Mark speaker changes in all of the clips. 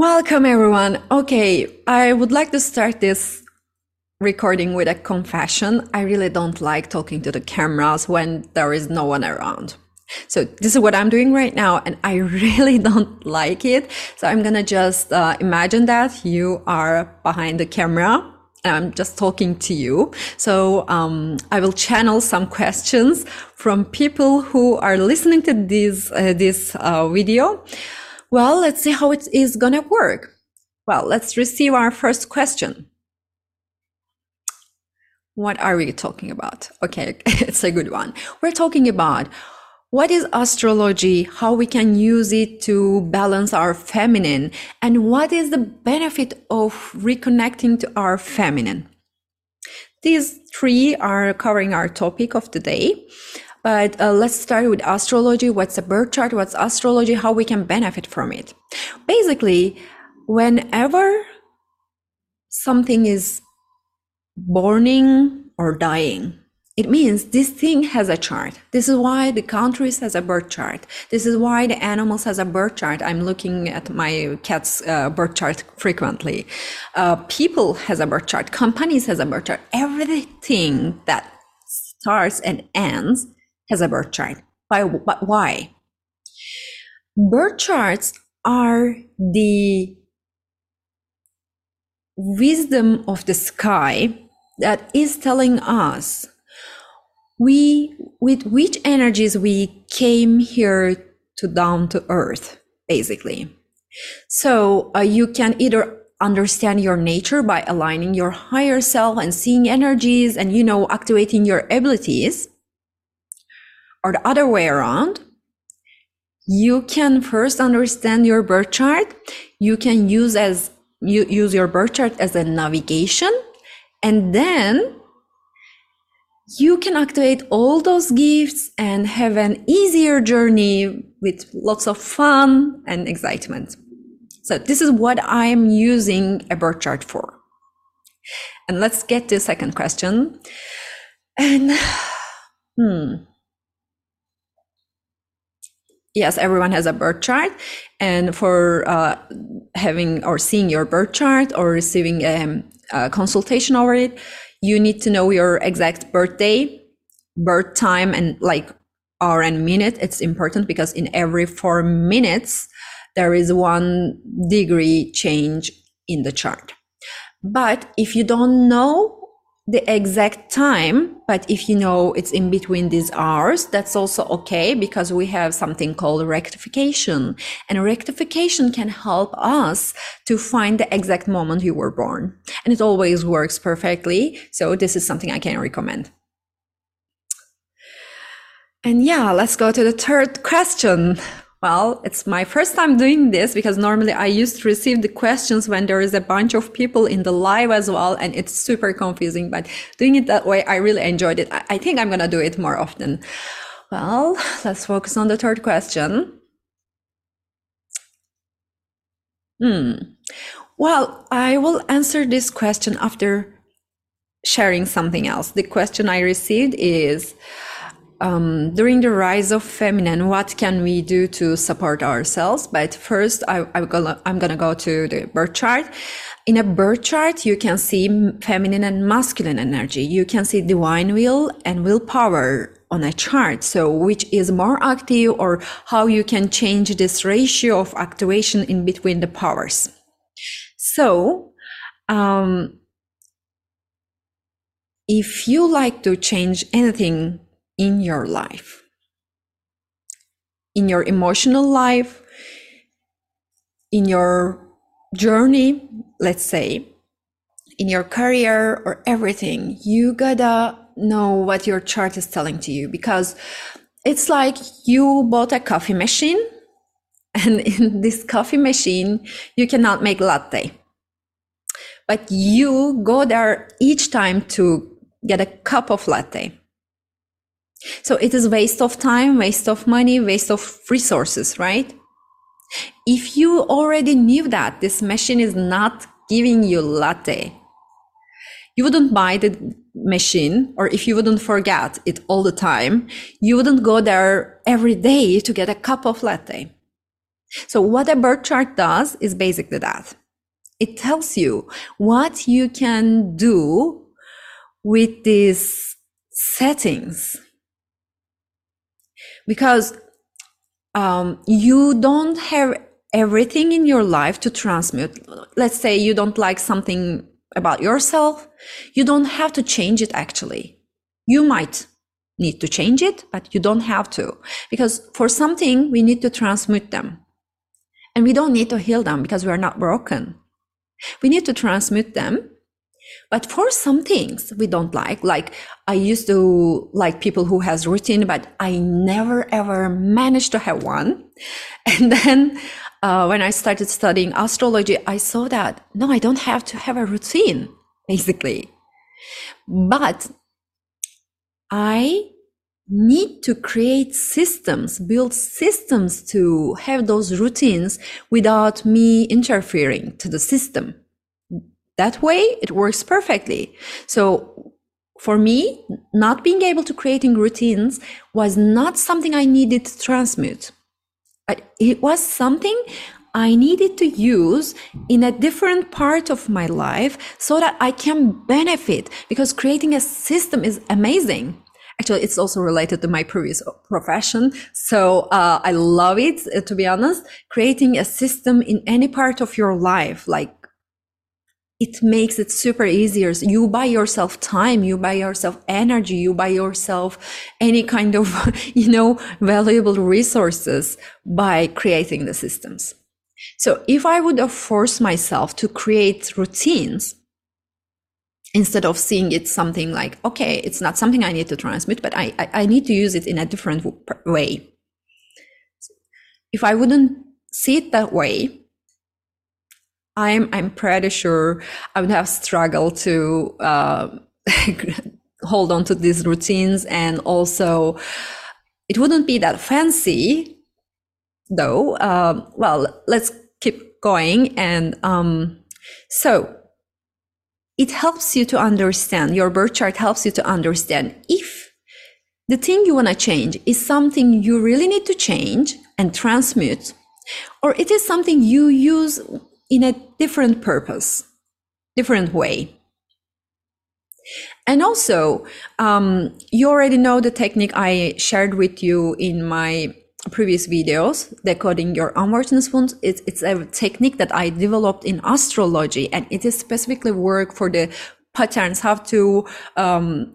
Speaker 1: Welcome, everyone. Okay, I would like to start this recording with a confession. I really don't like talking to the cameras when there is no one around. So this is what I'm doing right now, and I really don't like it. So I'm gonna just uh, imagine that you are behind the camera. And I'm just talking to you. So um, I will channel some questions from people who are listening to this uh, this uh, video. Well, let's see how it is going to work. Well, let's receive our first question. What are we talking about? Okay, it's a good one. We're talking about what is astrology, how we can use it to balance our feminine, and what is the benefit of reconnecting to our feminine. These three are covering our topic of today. But uh, let's start with astrology. What's a birth chart? What's astrology? How we can benefit from it? Basically, whenever something is borning or dying, it means this thing has a chart. This is why the countries has a birth chart. This is why the animals has a birth chart. I'm looking at my cat's uh, birth chart frequently. Uh, people has a birth chart. Companies has a birth chart. Everything that starts and ends has a birth chart. By, but why? Birth charts are the wisdom of the sky that is telling us we with which energies we came here to down to earth basically so uh, you can either understand your nature by aligning your higher self and seeing energies and you know activating your abilities or the other way around, you can first understand your birth chart. You can use as you use your birth chart as a navigation, and then you can activate all those gifts and have an easier journey with lots of fun and excitement. So this is what I'm using a birth chart for. And let's get to the second question. And hmm, yes, everyone has a birth chart. And for uh, having or seeing your birth chart or receiving a, a consultation over it, you need to know your exact birthday, birth time, and like hour and minute. It's important because in every four minutes, there is one degree change in the chart. But if you don't know the exact time, but if you know it's in between these hours, that's also okay because we have something called rectification. And rectification can help us to find the exact moment you were born. And it always works perfectly. So this is something I can recommend. And yeah, let's go to the third question. Well, it's my first time doing this because normally I used to receive the questions when there is a bunch of people in the live as well, and it's super confusing. But doing it that way, I really enjoyed it. I think I'm going to do it more often. Well, let's focus on the third question. Hmm. Well, I will answer this question after sharing something else. The question I received is, um, during the rise of feminine, what can we do to support ourselves? But first, I, am gonna I'm gonna go to the birth chart. In a birth chart, you can see feminine and masculine energy. You can see divine will and willpower on a chart. So, which is more active, or how you can change this ratio of activation in between the powers. So, um, if you like to change anything in your life, in your emotional life, in your journey, let's say, in your career or everything, you gotta know what your chart is telling to you because it's like you bought a coffee machine and in this coffee machine, you cannot make latte. But you go there each time to get a cup of latte. So it is waste of time, waste of money, waste of resources, right? If you already knew that this machine is not giving you latte, you wouldn't buy the machine, or if you wouldn't forget it all the time, you wouldn't go there every day to get a cup of latte. So, what a birth chart does is basically that it tells you what you can do with these settings. Because um, you don't have everything in your life to transmute. Let's say you don't like something about yourself, you don't have to change it actually. You might need to change it, but you don't have to. Because for something, we need to transmute them. And we don't need to heal them because we are not broken. We need to transmute them. But for some things we don't like, like I used to like people who has routine, but I never ever managed to have one. And then uh, when I started studying astrology, I saw that no, I don't have to have a routine, basically. But I need to create systems, build systems to have those routines without me interfering to the system. That way it works perfectly. So for me, not being able to creating routines was not something I needed to transmute. It was something I needed to use in a different part of my life so that I can benefit because creating a system is amazing. Actually, it's also related to my previous profession. So uh, I love it, uh, to be honest. Creating a system in any part of your life, like it makes it super easier. You buy yourself time, you buy yourself energy, you buy yourself any kind of, you know, valuable resources by creating the systems. So if I would have forced myself to create routines instead of seeing it something like, okay, it's not something I need to transmit, but I, I, I need to use it in a different way. If I wouldn't see it that way, I'm I'm pretty sure I would have struggled to uh, hold on to these routines, and also it wouldn't be that fancy, though. Uh, well, let's keep going, and um, so it helps you to understand. Your birth chart helps you to understand if the thing you want to change is something you really need to change and transmute, or it is something you use in a different purpose, different way. And also, um, you already know the technique I shared with you in my previous videos, decoding your unworthiness wounds. It's, it's a technique that I developed in astrology, and it is specifically work for the patterns, how to um,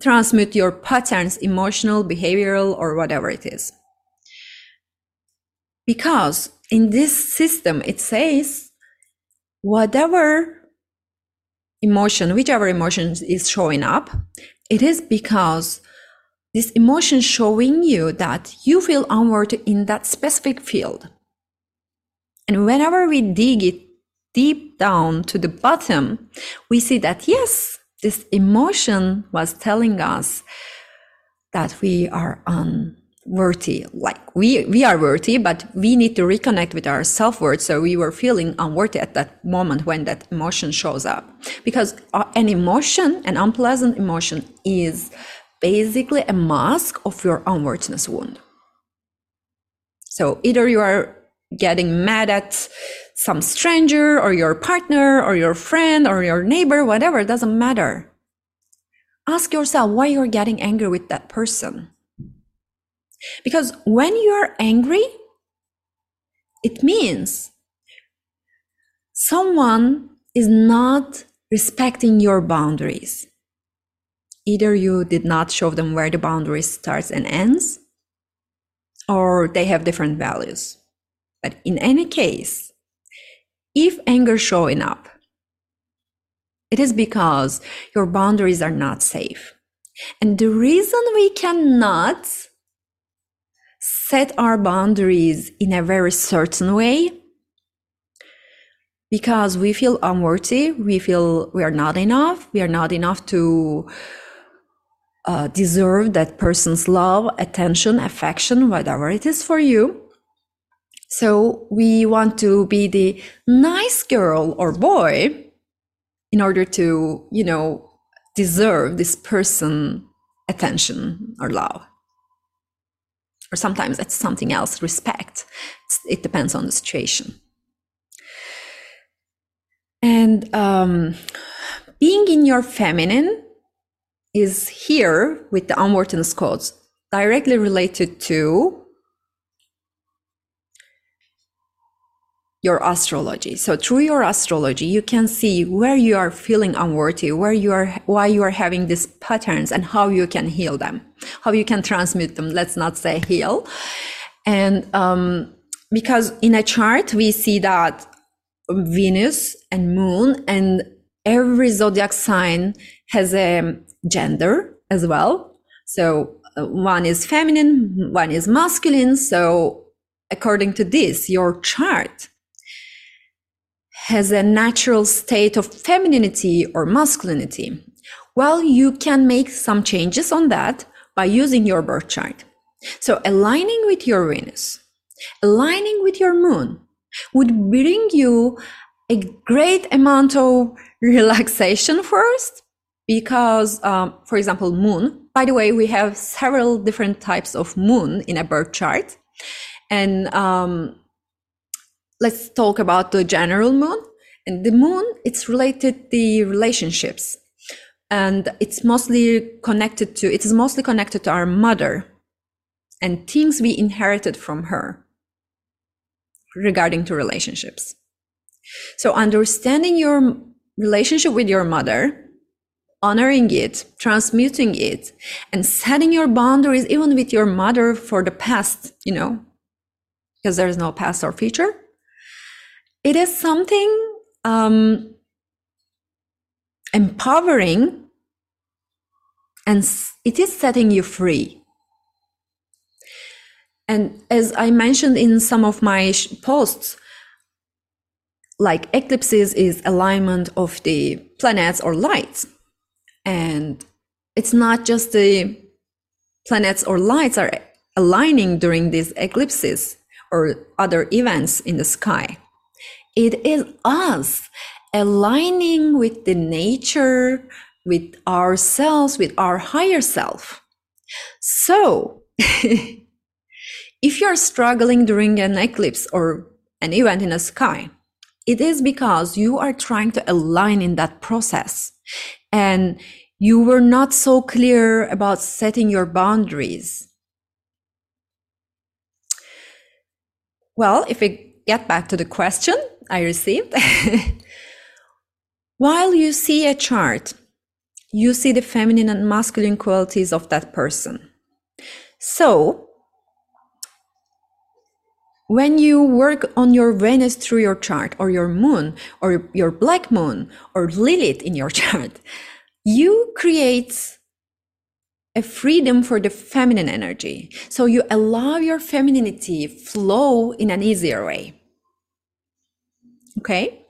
Speaker 1: your patterns, emotional, behavioral, or whatever it is. Because in this system, it says whatever emotion, whichever emotion is showing up, it is because this emotion showing you that you feel unworthy in that specific field. And whenever we dig it deep down to the bottom, we see that yes, this emotion was telling us that we are un worthy. Like we we are worthy but we need to reconnect with our self-worth. So we were feeling unworthy at that moment when that emotion shows up. Because uh, an emotion an unpleasant emotion is basically a mask of your unworthiness wound. So either you are getting mad at some stranger or your partner or your friend or your neighbor whatever doesn't matter. Ask yourself why you're getting angry with that person because when you are angry, it means someone is not respecting your boundaries. Either you did not show them where the boundary starts and ends, or they have different values. But in any case, if anger showing up, it is because your boundaries are not safe. And the reason we cannot set our boundaries in a very certain way. Because we feel unworthy we feel we are not enough we are not enough to uh, deserve that person's love attention affection whatever it is for you. So we want to be the nice girl or boy in order to you know deserve this person attention or love or sometimes it's something else, respect. It depends on the situation. And um, being in your feminine is here with the unworthiness codes directly related to your astrology. So through your astrology, you can see where you are feeling unworthy, where you are, why you are having these patterns and how you can heal them, how you can transmute them. Let's not say heal. And, um, because in a chart, we see that Venus and moon and every zodiac sign has a gender as well. So uh, one is feminine, one is masculine. So according to this, your chart has a natural state of femininity or masculinity. Well, you can make some changes on that by using your birth chart. So aligning with your Venus, aligning with your moon would bring you a great amount of relaxation first because um, for example moon by the way we have several different types of moon in a birth chart and um, let's talk about the general moon. And the moon, it's related the relationships. And it's mostly connected to, it is mostly connected to our mother and things we inherited from her regarding to relationships. So understanding your relationship with your mother, honoring it, transmuting it, and setting your boundaries even with your mother for the past, you know, because there's no past or future it is something um, empowering and it is setting you free. And as I mentioned in some of my posts, like eclipses is alignment of the planets or lights. And it's not just the planets or lights are aligning during these eclipses or other events in the sky. It is us aligning with the nature, with ourselves, with our higher self. So, if you're struggling during an eclipse or an event in the sky, it is because you are trying to align in that process and you were not so clear about setting your boundaries. Well, if we get back to the question, I received. While you see a chart, you see the feminine and masculine qualities of that person. So, when you work on your Venus through your chart, or your moon, or your black moon, or Lilith in your chart, you create a freedom for the feminine energy. So you allow your femininity flow in an easier way. Okay.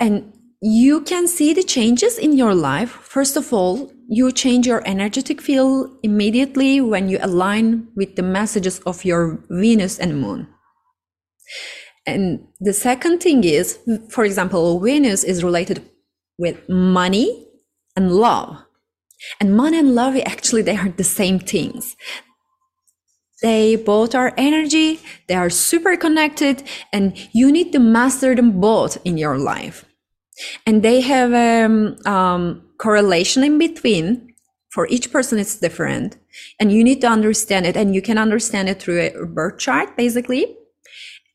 Speaker 1: And you can see the changes in your life. First of all, you change your energetic field immediately when you align with the messages of your Venus and Moon. And the second thing is, for example, Venus is related with money and love. And money and love, actually, they are the same things. They both are energy, they are super connected, and you need to master them both in your life. And they have a um, um, correlation in between. For each person, it's different. And you need to understand it, and you can understand it through a birth chart, basically.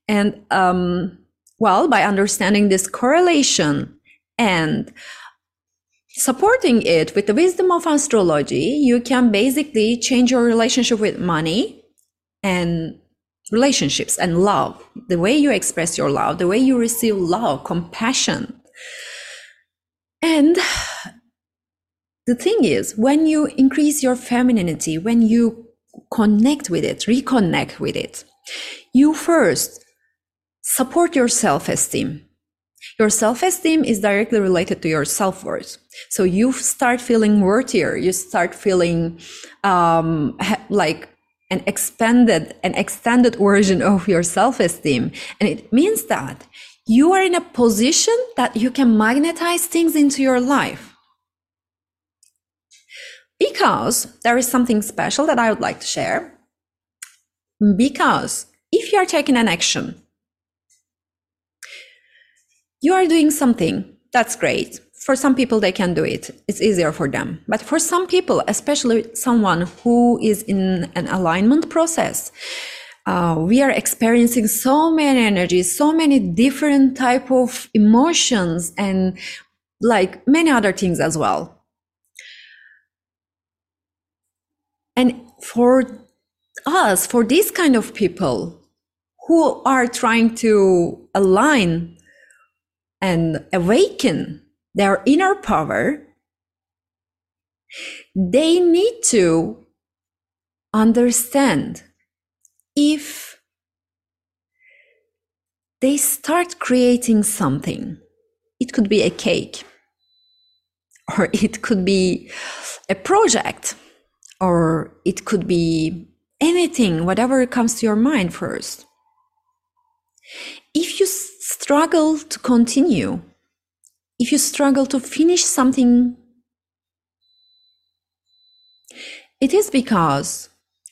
Speaker 1: And, um, well, by understanding this correlation and supporting it with the wisdom of astrology, you can basically change your relationship with money and relationships and love, the way you express your love, the way you receive love, compassion. And the thing is, when you increase your femininity, when you connect with it, reconnect with it, you first support your self esteem. Your self esteem is directly related to your self worth. So you start feeling worthier. You start feeling um, like an expanded an extended version of your self-esteem and it means that you are in a position that you can magnetize things into your life because there is something special that I would like to share. Because if you are taking an action, you are doing something that's great. For some people, they can do it. It's easier for them. But for some people, especially someone who is in an alignment process, uh, we are experiencing so many energies, so many different type of emotions and like many other things as well. And for us, for these kind of people who are trying to align and awaken their inner power, they need to understand if they start creating something. It could be a cake, or it could be a project, or it could be anything, whatever comes to your mind first. If you struggle to continue, if you struggle to finish something, it is because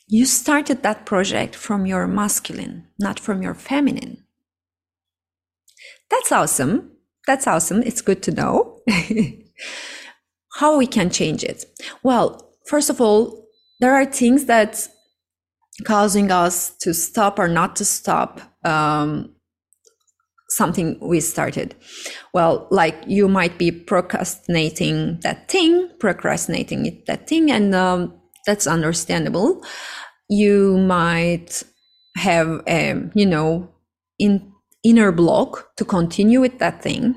Speaker 1: you started that project from your masculine, not from your feminine. That's awesome. That's awesome. It's good to know. How we can change it? Well, first of all, there are things that causing us to stop or not to stop um, something we started. Well, like you might be procrastinating that thing, procrastinating that thing, and um, that's understandable. You might have a, you know, in inner block to continue with that thing.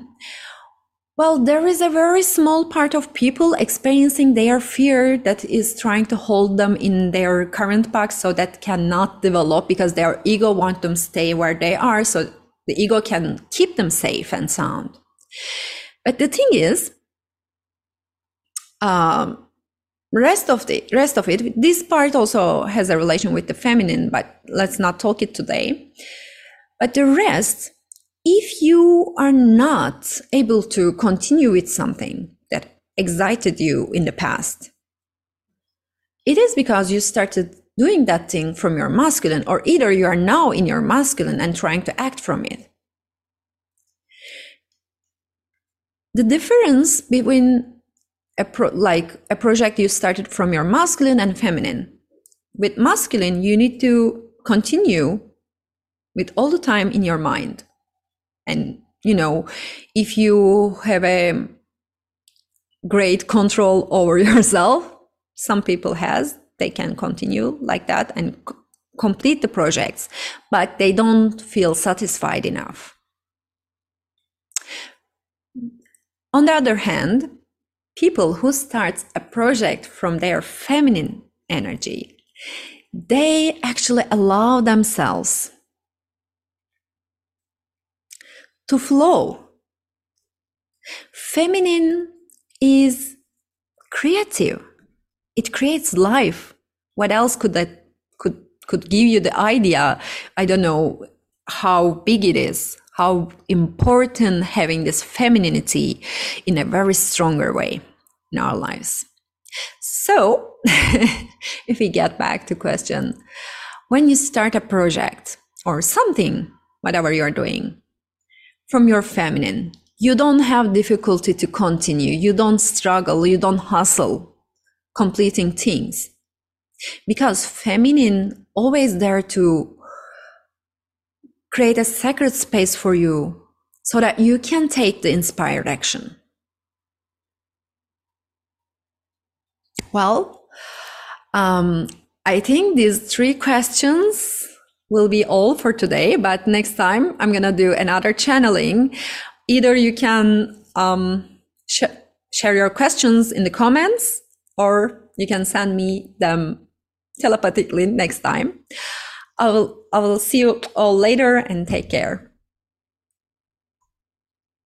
Speaker 1: Well, there is a very small part of people experiencing their fear that is trying to hold them in their current box so that cannot develop because their ego want them stay where they are. So the ego can keep them safe and sound. But the thing is, um, rest of the rest of it, this part also has a relation with the feminine, but let's not talk it today. But the rest, if you are not able to continue with something that excited you in the past, it is because you started doing that thing from your masculine, or either you are now in your masculine and trying to act from it. The difference between a pro- like a project you started from your masculine and feminine. With masculine, you need to continue with all the time in your mind. And, you know, if you have a great control over yourself, some people has, they can continue like that and c- complete the projects, but they don't feel satisfied enough. On the other hand, people who start a project from their feminine energy, they actually allow themselves to flow. Feminine is creative it creates life. What else could that could could give you the idea? I don't know how big it is, how important having this femininity in a very stronger way in our lives. So, if we get back to question, when you start a project or something, whatever you're doing, from your feminine, you don't have difficulty to continue. You don't struggle. You don't hustle completing things because feminine always there to create a sacred space for you so that you can take the inspired action. Well um, i think these three questions will be all for today but next time i'm gonna do another channeling. Either you can um, sh- share your questions in the comments or you can send me them telepathically next time. I will, I will see you all later and take care.